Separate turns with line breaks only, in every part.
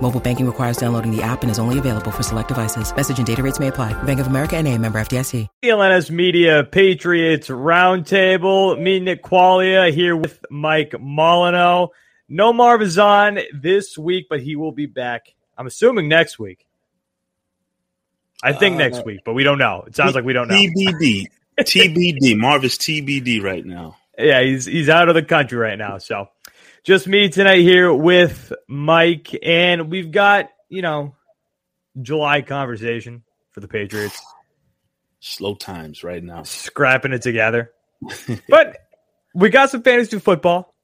Mobile banking requires downloading the app and is only available for select devices. Message and data rates may apply. Bank of America and a member FDIC.
CLNS Media Patriots Roundtable. Me, Nick Qualia, here with Mike Molyneux. No Marv is on this week, but he will be back. I'm assuming next week. I think uh, next week, but we don't know. It sounds like we don't know.
TBD. TBD. Marv is TBD right now.
Yeah, he's he's out of the country right now. So just me tonight here with Mike, and we've got, you know, July conversation for the Patriots.
Slow times right now.
Scrapping it together. but we got some fantasy football.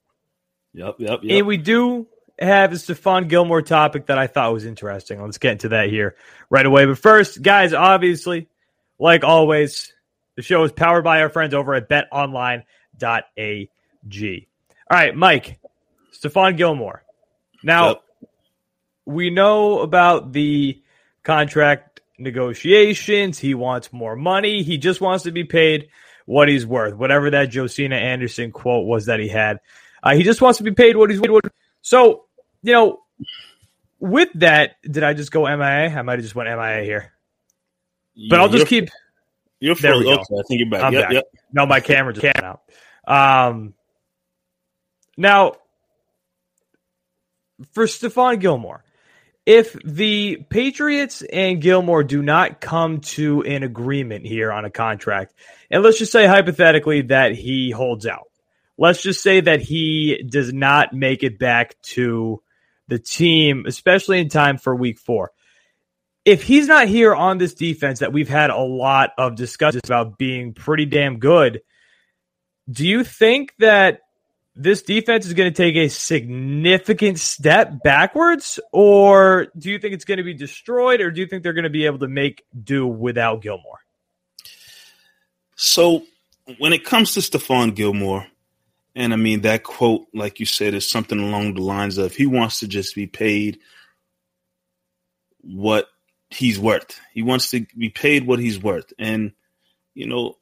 Yep, yep, yep.
And we do have a Stephon Gilmore topic that I thought was interesting. Let's get into that here right away. But first, guys, obviously, like always, the show is powered by our friends over at betonline.ag. All right, Mike, Stephon Gilmore. Now, yep. we know about the contract negotiations. He wants more money. He just wants to be paid what he's worth, whatever that Josina Anderson quote was that he had. Uh, he just wants to be paid what he's worth. So, you know, with that, did I just go MIA? I might have just went MIA here. But I'll just keep.
You're there. We go. Okay, I think you're back.
I'm
yep,
back.
Yep.
No, my camera just came out. Um, now, for Stephon Gilmore, if the Patriots and Gilmore do not come to an agreement here on a contract, and let's just say hypothetically that he holds out, let's just say that he does not make it back to the team, especially in time for week four. If he's not here on this defense that we've had a lot of discussions about being pretty damn good, do you think that this defense is going to take a significant step backwards, or do you think it's going to be destroyed, or do you think they're going to be able to make do without Gilmore?
So, when it comes to Stephon Gilmore, and I mean that quote, like you said, is something along the lines of he wants to just be paid what he's worth. He wants to be paid what he's worth, and you know,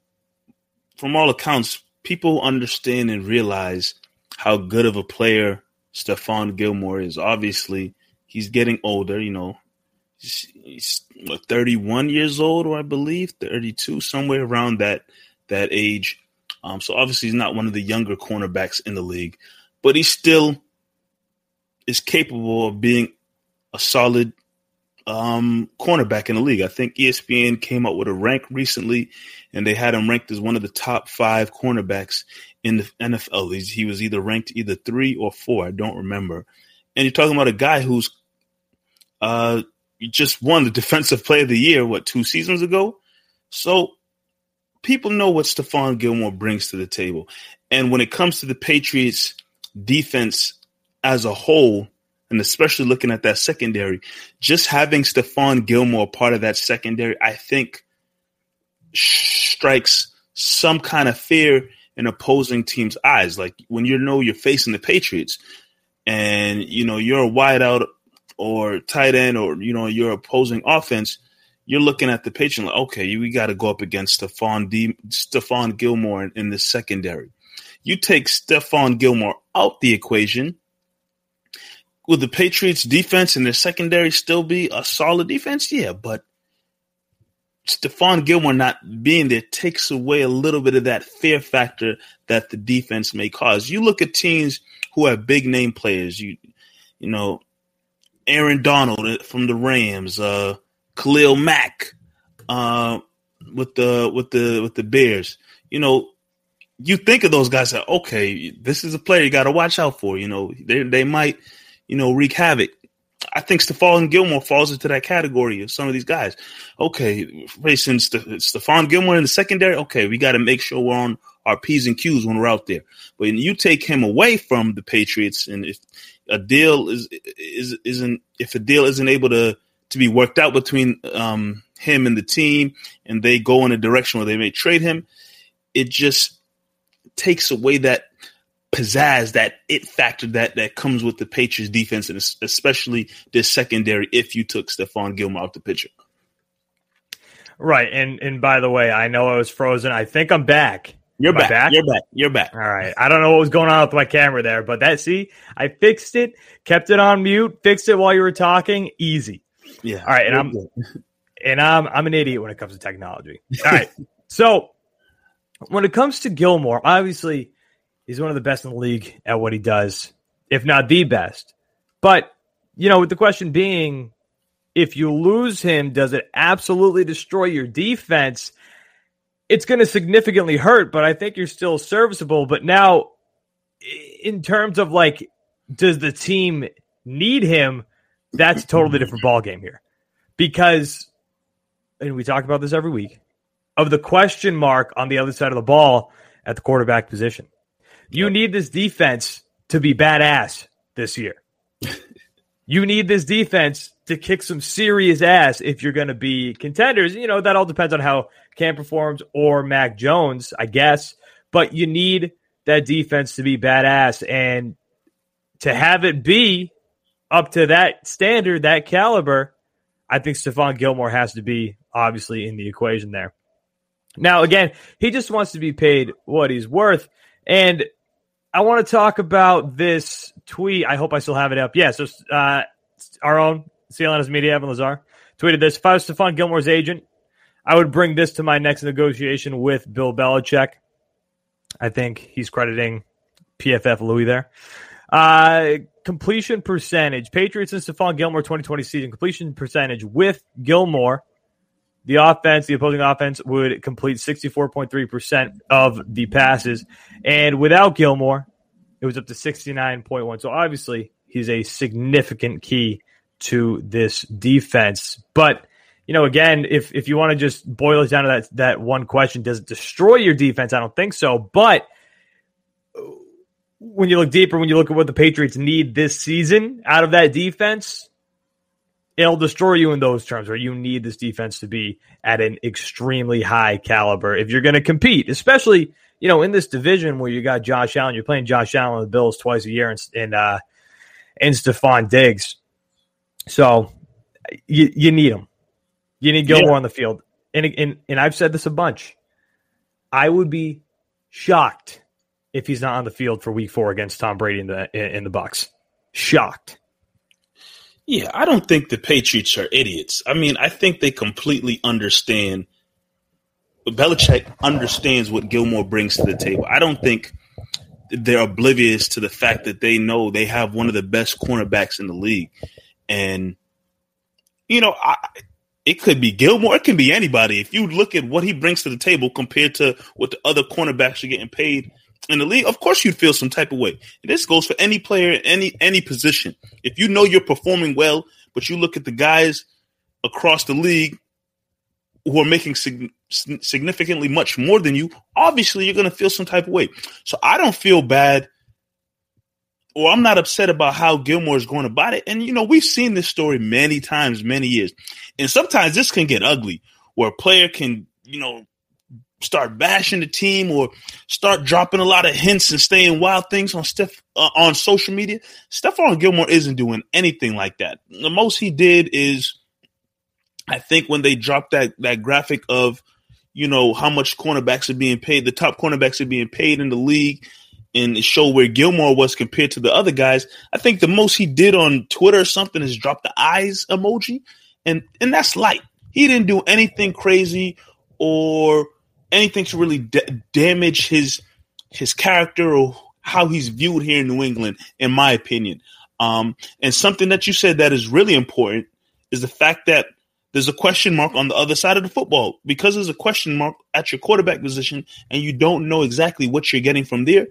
from all accounts, people understand and realize how good of a player Stephon Gilmore is. Obviously, he's getting older. You know, he's, he's what, 31 years old, or I believe 32, somewhere around that that age. Um, so obviously, he's not one of the younger cornerbacks in the league, but he still is capable of being a solid um, cornerback in the league. I think ESPN came up with a rank recently, and they had him ranked as one of the top five cornerbacks in the NFL. He's, he was either ranked either three or four. I don't remember. And you're talking about a guy who's uh, just won the Defensive Player of the Year, what, two seasons ago? So people know what Stephon Gilmore brings to the table. And when it comes to the Patriots defense as a whole, and especially looking at that secondary, just having Stephon Gilmore part of that secondary, I think strikes some kind of fear in opposing teams' eyes. Like when you know you're facing the Patriots and you know you're a wideout or tight end or you know your opposing offense, you're looking at the Patriots like, okay, we got to go up against Stephon D, Stephon Gilmore in, in the secondary. You take Stephon Gilmore out the equation. Will the Patriots defense and their secondary still be a solid defense? Yeah, but Stephon Gilmore not being there takes away a little bit of that fear factor that the defense may cause. You look at teams who have big name players, you you know, Aaron Donald from the Rams, uh, Khalil Mack, uh, with the with the with the Bears, you know, you think of those guys that okay, this is a player you got to watch out for. You know, they they might you know wreak havoc. I think Stephon Gilmore falls into that category of some of these guys. Okay, for instance, Stephon Gilmore in the secondary. Okay, we got to make sure we're on our p's and q's when we're out there. But you take him away from the Patriots, and if a deal is is isn't if a deal isn't able to to be worked out between um, him and the team, and they go in a direction where they may trade him, it just takes away that pizzazz, that it factor that that comes with the Patriots defense, and especially this secondary. If you took Stephon Gilmore out the picture,
right? And and by the way, I know I was frozen. I think I'm back.
You're back. back. You're back. You're back.
All right. I don't know what was going on with my camera there, but that see, I fixed it, kept it on mute, fixed it while you were talking. Easy.
Yeah.
All right, and I'm and I'm I'm an idiot when it comes to technology. All right. so when it comes to Gilmore, obviously he's one of the best in the league at what he does, if not the best. But you know, with the question being, if you lose him, does it absolutely destroy your defense? it's going to significantly hurt, but I think you're still serviceable. But now, in terms of like, does the team need him? That's a totally different ball game here, because, and we talk about this every week, of the question mark on the other side of the ball at the quarterback position. You yep. need this defense to be badass this year. you need this defense to kick some serious ass if you're going to be contenders. You know, that all depends on how Cam performs or Mac Jones, I guess. But you need that defense to be badass and to have it be up to that standard, that caliber. I think Stephon Gilmore has to be obviously in the equation there. Now, again, he just wants to be paid what he's worth. And I want to talk about this tweet. I hope I still have it up. Yeah, so uh, our own CLNS Media, Evan Lazar, tweeted this. If I was Stephon Gilmore's agent, I would bring this to my next negotiation with Bill Belichick. I think he's crediting PFF Louis there. Uh, completion percentage. Patriots and Stephon Gilmore 2020 season completion percentage with Gilmore. The offense, the opposing offense, would complete 64.3% of the passes. And without Gilmore, it was up to 69.1. So obviously, he's a significant key to this defense. But you know, again, if if you want to just boil it down to that that one question, does it destroy your defense? I don't think so. But when you look deeper, when you look at what the Patriots need this season out of that defense, it'll destroy you in those terms where you need this defense to be at an extremely high caliber if you're going to compete, especially, you know, in this division where you got Josh Allen, you're playing Josh Allen with the Bills twice a year and, and, uh, and Stefon Diggs. So you, you need them. You need Gilmore yeah. on the field. And, and and I've said this a bunch. I would be shocked if he's not on the field for week four against Tom Brady in the in the Bucs. Shocked.
Yeah, I don't think the Patriots are idiots. I mean, I think they completely understand. Belichick understands what Gilmore brings to the table. I don't think they're oblivious to the fact that they know they have one of the best cornerbacks in the league, and you know, I, it could be Gilmore. It can be anybody. If you look at what he brings to the table compared to what the other cornerbacks are getting paid in the league, of course you'd feel some type of way. And this goes for any player, any any position. If you know you're performing well, but you look at the guys across the league who are making sig- significantly much more than you, obviously you're going to feel some type of way. So I don't feel bad or I'm not upset about how Gilmore is going about it. And, you know, we've seen this story many times, many years. And sometimes this can get ugly where a player can, you know, start bashing the team or start dropping a lot of hints and saying wild things on Steph uh, on social media. Stephon Gilmore isn't doing anything like that. The most he did is, I think, when they dropped that that graphic of, you know, how much cornerbacks are being paid, the top cornerbacks are being paid in the league, and show where Gilmore was compared to the other guys. I think the most he did on Twitter or something is drop the eyes emoji, and and that's light. He didn't do anything crazy or anything to really d- damage his his character or how he's viewed here in New England, in my opinion. Um, and something that you said that is really important is the fact that there's a question mark on the other side of the football because there's a question mark at your quarterback position and you don't know exactly what you're getting from there.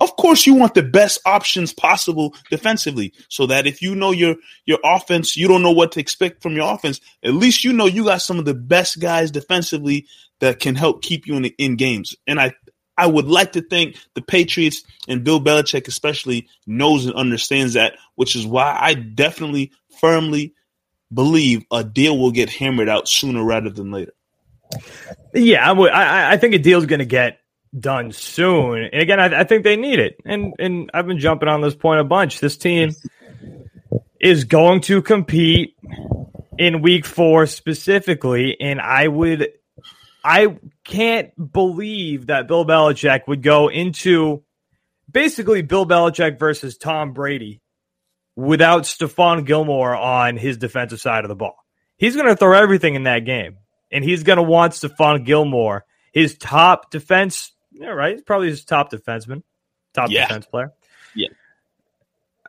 Of course, you want the best options possible defensively, so that if you know your your offense, you don't know what to expect from your offense. At least you know you got some of the best guys defensively that can help keep you in the, in games. And I I would like to think the Patriots and Bill Belichick especially knows and understands that, which is why I definitely firmly believe a deal will get hammered out sooner rather than later.
Yeah, I. I, I think a deal is going to get done soon. And again, I, I, think they need it. And and I've been jumping on this point a bunch. This team is going to compete in week four specifically, and I would I can't believe that Bill Belichick would go into basically Bill Belichick versus Tom Brady without Stephon Gilmore on his defensive side of the ball. He's going to throw everything in that game, and he's going to want Stephon Gilmore, his top defense. Yeah, right. He's probably his top defenseman, top yeah. defense player.
Yeah.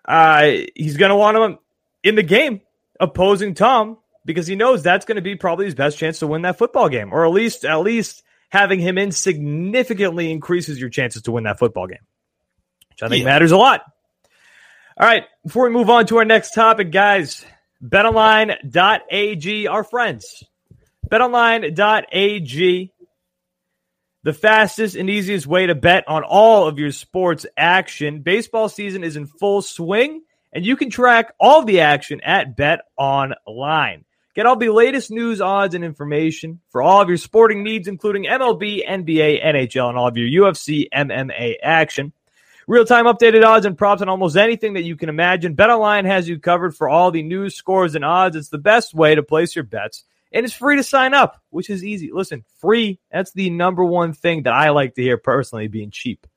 Uh, he's going to want him in the game opposing Tom because he knows that's going to be probably his best chance to win that football game, or at least at least having him in significantly increases your chances to win that football game, which I think yeah. matters a lot. All right, before we move on to our next topic, guys, betonline.ag, our friends. betonline.ag, the fastest and easiest way to bet on all of your sports action. Baseball season is in full swing, and you can track all the action at Bet Online. Get all the latest news, odds, and information for all of your sporting needs, including MLB, NBA, NHL, and all of your UFC, MMA action. Real time updated odds and props on almost anything that you can imagine. BetOnline has you covered for all the news, scores, and odds. It's the best way to place your bets. And it's free to sign up, which is easy. Listen, free. That's the number one thing that I like to hear personally, being cheap.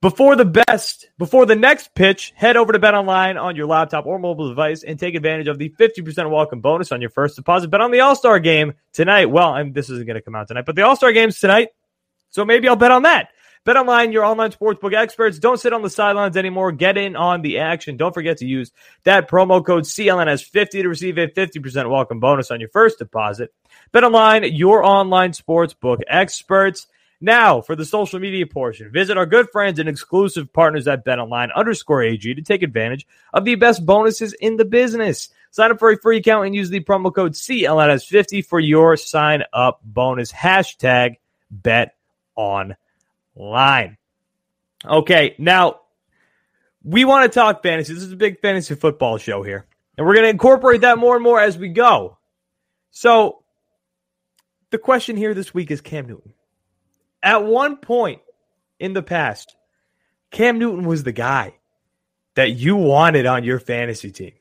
Before the best, before the next pitch, head over to Bet Online on your laptop or mobile device and take advantage of the 50% welcome bonus on your first deposit. Bet on the All Star game tonight. Well, and this isn't going to come out tonight, but the All Star game's tonight. So maybe I'll bet on that. Bet online, your online sportsbook experts. Don't sit on the sidelines anymore. Get in on the action. Don't forget to use that promo code CLNS50 to receive a 50% welcome bonus on your first deposit. Bet online, your online sportsbook experts. Now, for the social media portion, visit our good friends and exclusive partners at BetOnline underscore AG to take advantage of the best bonuses in the business. Sign up for a free account and use the promo code CLNS50 for your sign up bonus. Hashtag bet on line. Okay, now we want to talk fantasy. This is a big fantasy football show here. And we're going to incorporate that more and more as we go. So, the question here this week is Cam Newton. At one point in the past, Cam Newton was the guy that you wanted on your fantasy team.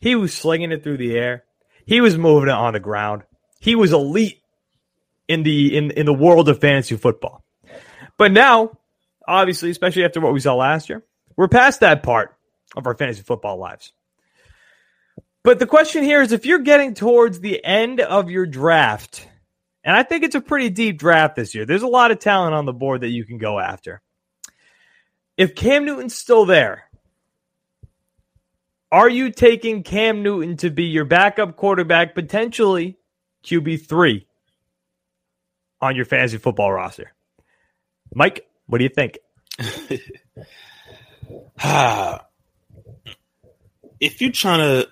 He was slinging it through the air. He was moving it on the ground. He was elite in the in in the world of fantasy football. But now, obviously, especially after what we saw last year, we're past that part of our fantasy football lives. But the question here is if you're getting towards the end of your draft, and I think it's a pretty deep draft this year, there's a lot of talent on the board that you can go after. If Cam Newton's still there, are you taking Cam Newton to be your backup quarterback, potentially QB3 on your fantasy football roster? Mike, what do you think?
if you're trying to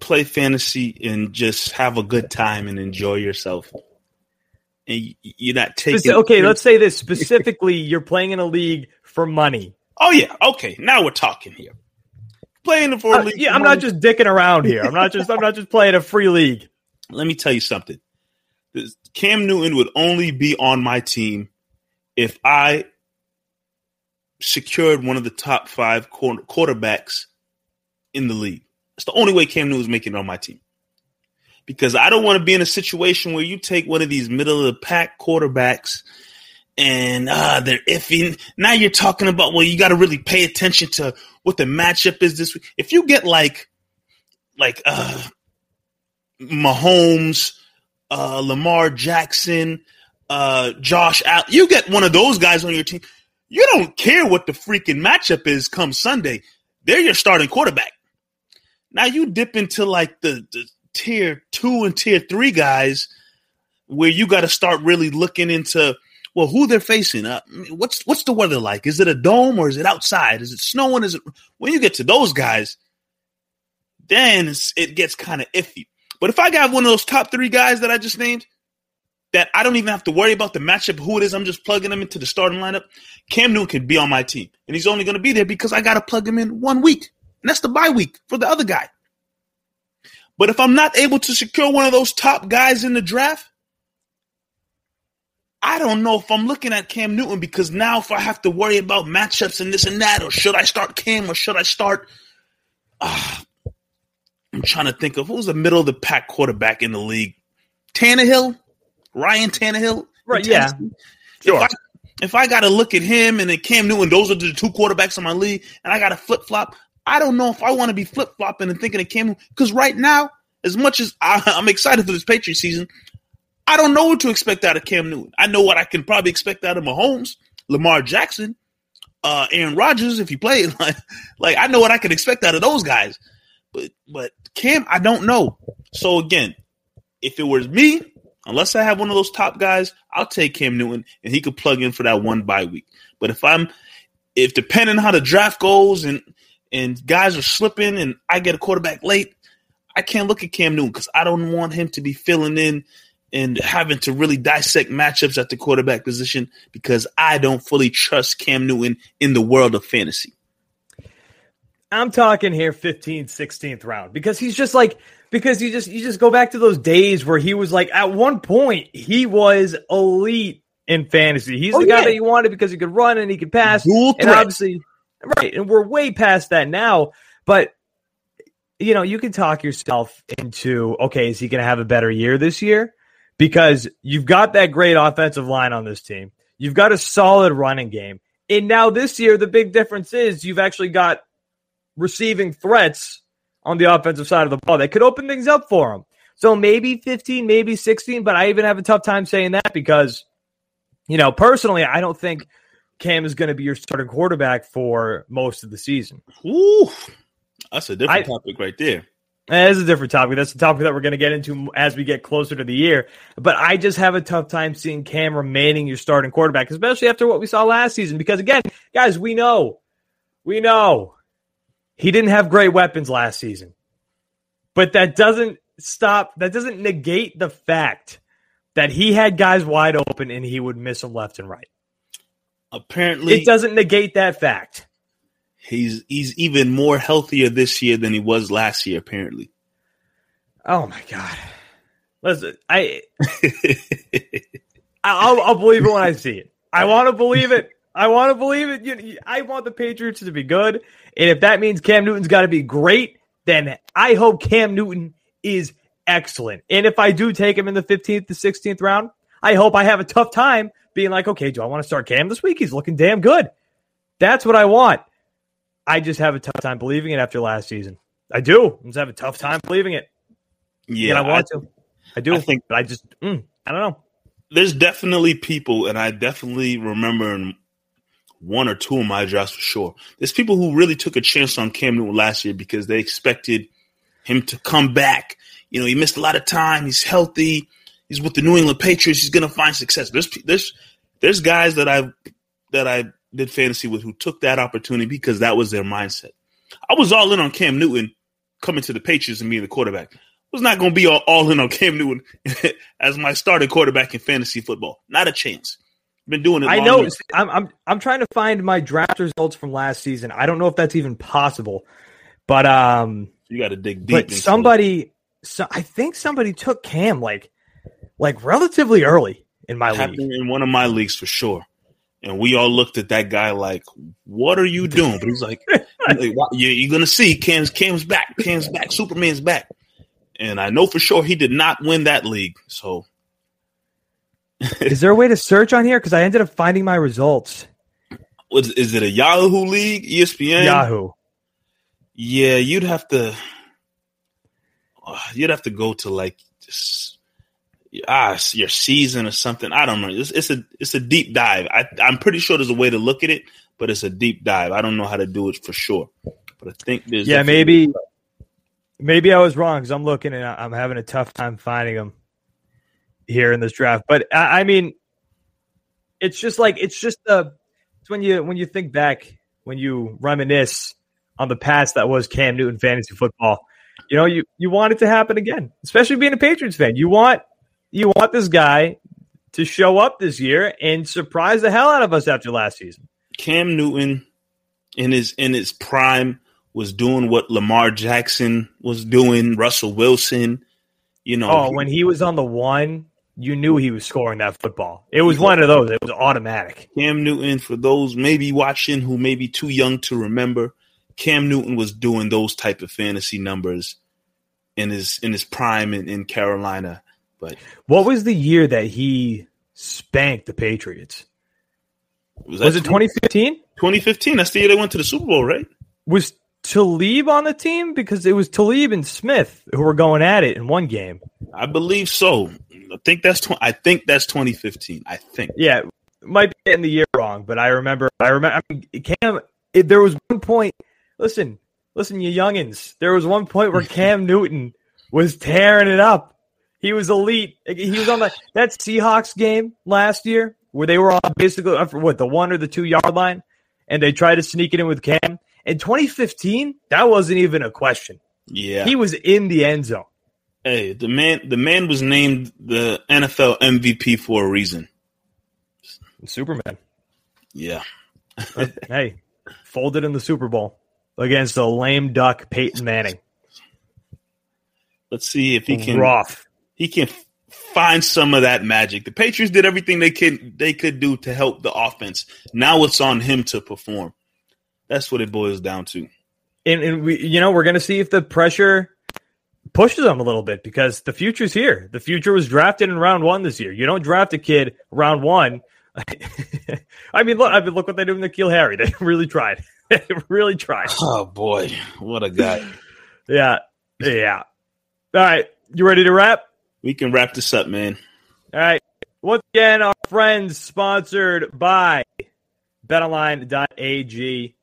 play fantasy and just have a good time and enjoy yourself, and you're not taking.
Okay, let's say this specifically: you're playing in a league for money.
Oh yeah, okay. Now we're talking here. Playing for a uh, league.
Yeah, I'm money. not just dicking around here. I'm not just. I'm not just playing a free league.
Let me tell you something. Cam Newton would only be on my team if I secured one of the top five quarterbacks in the league. It's the only way Cam Newton is making it on my team. Because I don't want to be in a situation where you take one of these middle of the pack quarterbacks and uh, they're iffy. Now you're talking about, well, you got to really pay attention to what the matchup is this week. If you get like, like, uh, Mahomes, uh, Lamar Jackson, uh, Josh Allen, you get one of those guys on your team. You don't care what the freaking matchup is come Sunday. They're your starting quarterback. Now you dip into like the, the tier two and tier three guys where you got to start really looking into well who they're facing. Uh, what's what's the weather like? Is it a dome or is it outside? Is it snowing? Is it when you get to those guys, then it gets kind of iffy. But if I got one of those top three guys that I just named, that I don't even have to worry about the matchup, who it is, I'm just plugging them into the starting lineup. Cam Newton can be on my team, and he's only going to be there because I got to plug him in one week, and that's the bye week for the other guy. But if I'm not able to secure one of those top guys in the draft, I don't know if I'm looking at Cam Newton because now if I have to worry about matchups and this and that, or should I start Cam or should I start? Uh, I'm trying to think of who's the middle of the pack quarterback in the league. Tannehill, Ryan Tannehill,
right? Yeah,
sure. If I, if I got to look at him and then Cam Newton, those are the two quarterbacks in my league, and I got to flip flop. I don't know if I want to be flip flopping and thinking of Cam because right now, as much as I, I'm excited for this Patriot season, I don't know what to expect out of Cam Newton. I know what I can probably expect out of Mahomes, Lamar Jackson, uh, Aaron Rodgers if he played. Like, like I know what I can expect out of those guys. But but Cam, I don't know. So again, if it was me, unless I have one of those top guys, I'll take Cam Newton and he could plug in for that one bye week. But if I'm if depending on how the draft goes and and guys are slipping and I get a quarterback late, I can't look at Cam Newton because I don't want him to be filling in and having to really dissect matchups at the quarterback position because I don't fully trust Cam Newton in the world of fantasy.
I'm talking here 15th, 16th round because he's just like because you just you just go back to those days where he was like at one point he was elite in fantasy. He's oh, the guy yeah. that you wanted because he could run and he could pass.
Dual
and obviously right, and we're way past that now, but you know, you can talk yourself into okay, is he going to have a better year this year? because you've got that great offensive line on this team. You've got a solid running game. And now this year, the big difference is you've actually got receiving threats on the offensive side of the ball that could open things up for him. So maybe 15, maybe 16, but I even have a tough time saying that because, you know, personally, I don't think Cam is going to be your starting quarterback for most of the season.
Ooh, that's a different I, topic right there.
That is a different topic. That's a topic that we're going to get into as we get closer to the year. But I just have a tough time seeing Cam remaining your starting quarterback, especially after what we saw last season. Because again, guys, we know, we know he didn't have great weapons last season. But that doesn't stop, that doesn't negate the fact that he had guys wide open and he would miss them left and right.
Apparently,
it doesn't negate that fact.
He's he's even more healthier this year than he was last year, apparently.
Oh my god! Listen, I I'll, I'll believe it when I see it. I want to believe it. I want to believe it. You, I want the Patriots to be good, and if that means Cam Newton's got to be great, then I hope Cam Newton is excellent. And if I do take him in the 15th to 16th round, I hope I have a tough time being like, okay, do I want to start Cam this week? He's looking damn good. That's what I want. I just have a tough time believing it after last season. I do. I just have a tough time believing it.
Yeah,
and I want I, to. I do. I think, but I just, mm, I don't know.
There's definitely people, and I definitely remember in one or two of my drafts for sure. There's people who really took a chance on Cam Newton last year because they expected him to come back. You know, he missed a lot of time. He's healthy. He's with the New England Patriots. He's going to find success. There's there's there's guys that I that I did fantasy with who took that opportunity because that was their mindset. I was all in on Cam Newton coming to the Patriots and being the quarterback. I was not going to be all, all, in on Cam Newton as my starting quarterback in fantasy football. Not a chance. Been doing it.
I know. I'm, I'm I'm trying to find my draft results from last season. I don't know if that's even possible, but um,
you got to dig deep.
But somebody, so I think somebody took Cam like like relatively early in my league.
In one of my leagues for sure. And we all looked at that guy like, "What are you doing?" But he's like, "You're gonna see Cam's Cam's back. Cam's back. Superman's back." And I know for sure he did not win that league. So,
is there a way to search on here? Because I ended up finding my results.
Was, is it a Yahoo league? ESPN?
Yahoo.
Yeah, you'd have to. Uh, you'd have to go to like just ah your season or something. I don't know. It's, it's a it's a deep dive. I, I'm pretty sure there's a way to look at it, but it's a deep dive. I don't know how to do it for sure, but I think there's
yeah maybe Maybe I was wrong because I'm looking and I'm having a tough time finding him here in this draft. But I, I mean, it's just like it's just the it's when you when you think back when you reminisce on the past that was Cam Newton fantasy football. You know, you you want it to happen again, especially being a Patriots fan. You want you want this guy to show up this year and surprise the hell out of us after last season.
Cam Newton in his in his prime was doing what Lamar Jackson was doing, Russell Wilson, you know.
Oh, when he was on the one, you knew he was scoring that football. It was one of those. It was automatic.
Cam Newton, for those maybe watching who may be too young to remember, Cam Newton was doing those type of fantasy numbers in his in his prime in, in Carolina. But
what was the year that he spanked the Patriots? Was, was it 2015?
2015. That's the year they went to the Super Bowl, right?
Was Talib on the team because it was Talib and Smith who were going at it in one game.
I believe so. I think that's tw- I think that's 2015. I think.
Yeah, might be getting the year wrong, but I remember. I remember. I mean, Cam. It, there was one point. Listen, listen, you youngins. There was one point where Cam Newton was tearing it up. He was elite. He was on the that Seahawks game last year where they were on basically uh, what the one or the two yard line, and they tried to sneak it in with Cam in 2015, that wasn't even a question.
Yeah.
He was in the end zone.
Hey, the man the man was named the NFL MVP for a reason.
Superman.
Yeah.
hey, folded in the Super Bowl against a lame duck Peyton Manning.
Let's see if he can
rough.
He can find some of that magic. The Patriots did everything they could they could do to help the offense. Now it's on him to perform. That's what it boils down to.
And, and we, you know, we're going to see if the pressure pushes them a little bit because the future's here. The future was drafted in round one this year. You don't draft a kid round one. I mean, look, I mean, look what they did with N'Keal Harry. They really tried. they really tried.
Oh boy, what a guy!
yeah, yeah. All right, you ready to wrap?
We can wrap this up, man.
All right. Once again, our friends sponsored by BetOnline.ag.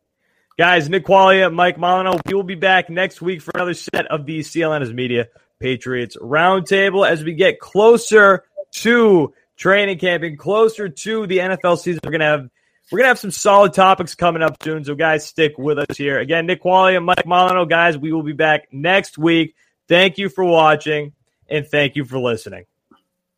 Guys, Nick Qualia, Mike Molino, we will be back next week for another set of the CLNS Media Patriots Roundtable as we get closer to training camp and closer to the NFL season. We're gonna have we're gonna have some solid topics coming up soon. So guys, stick with us here. Again, Nick Qualia, Mike Molino, guys, we will be back next week. Thank you for watching and thank you for listening.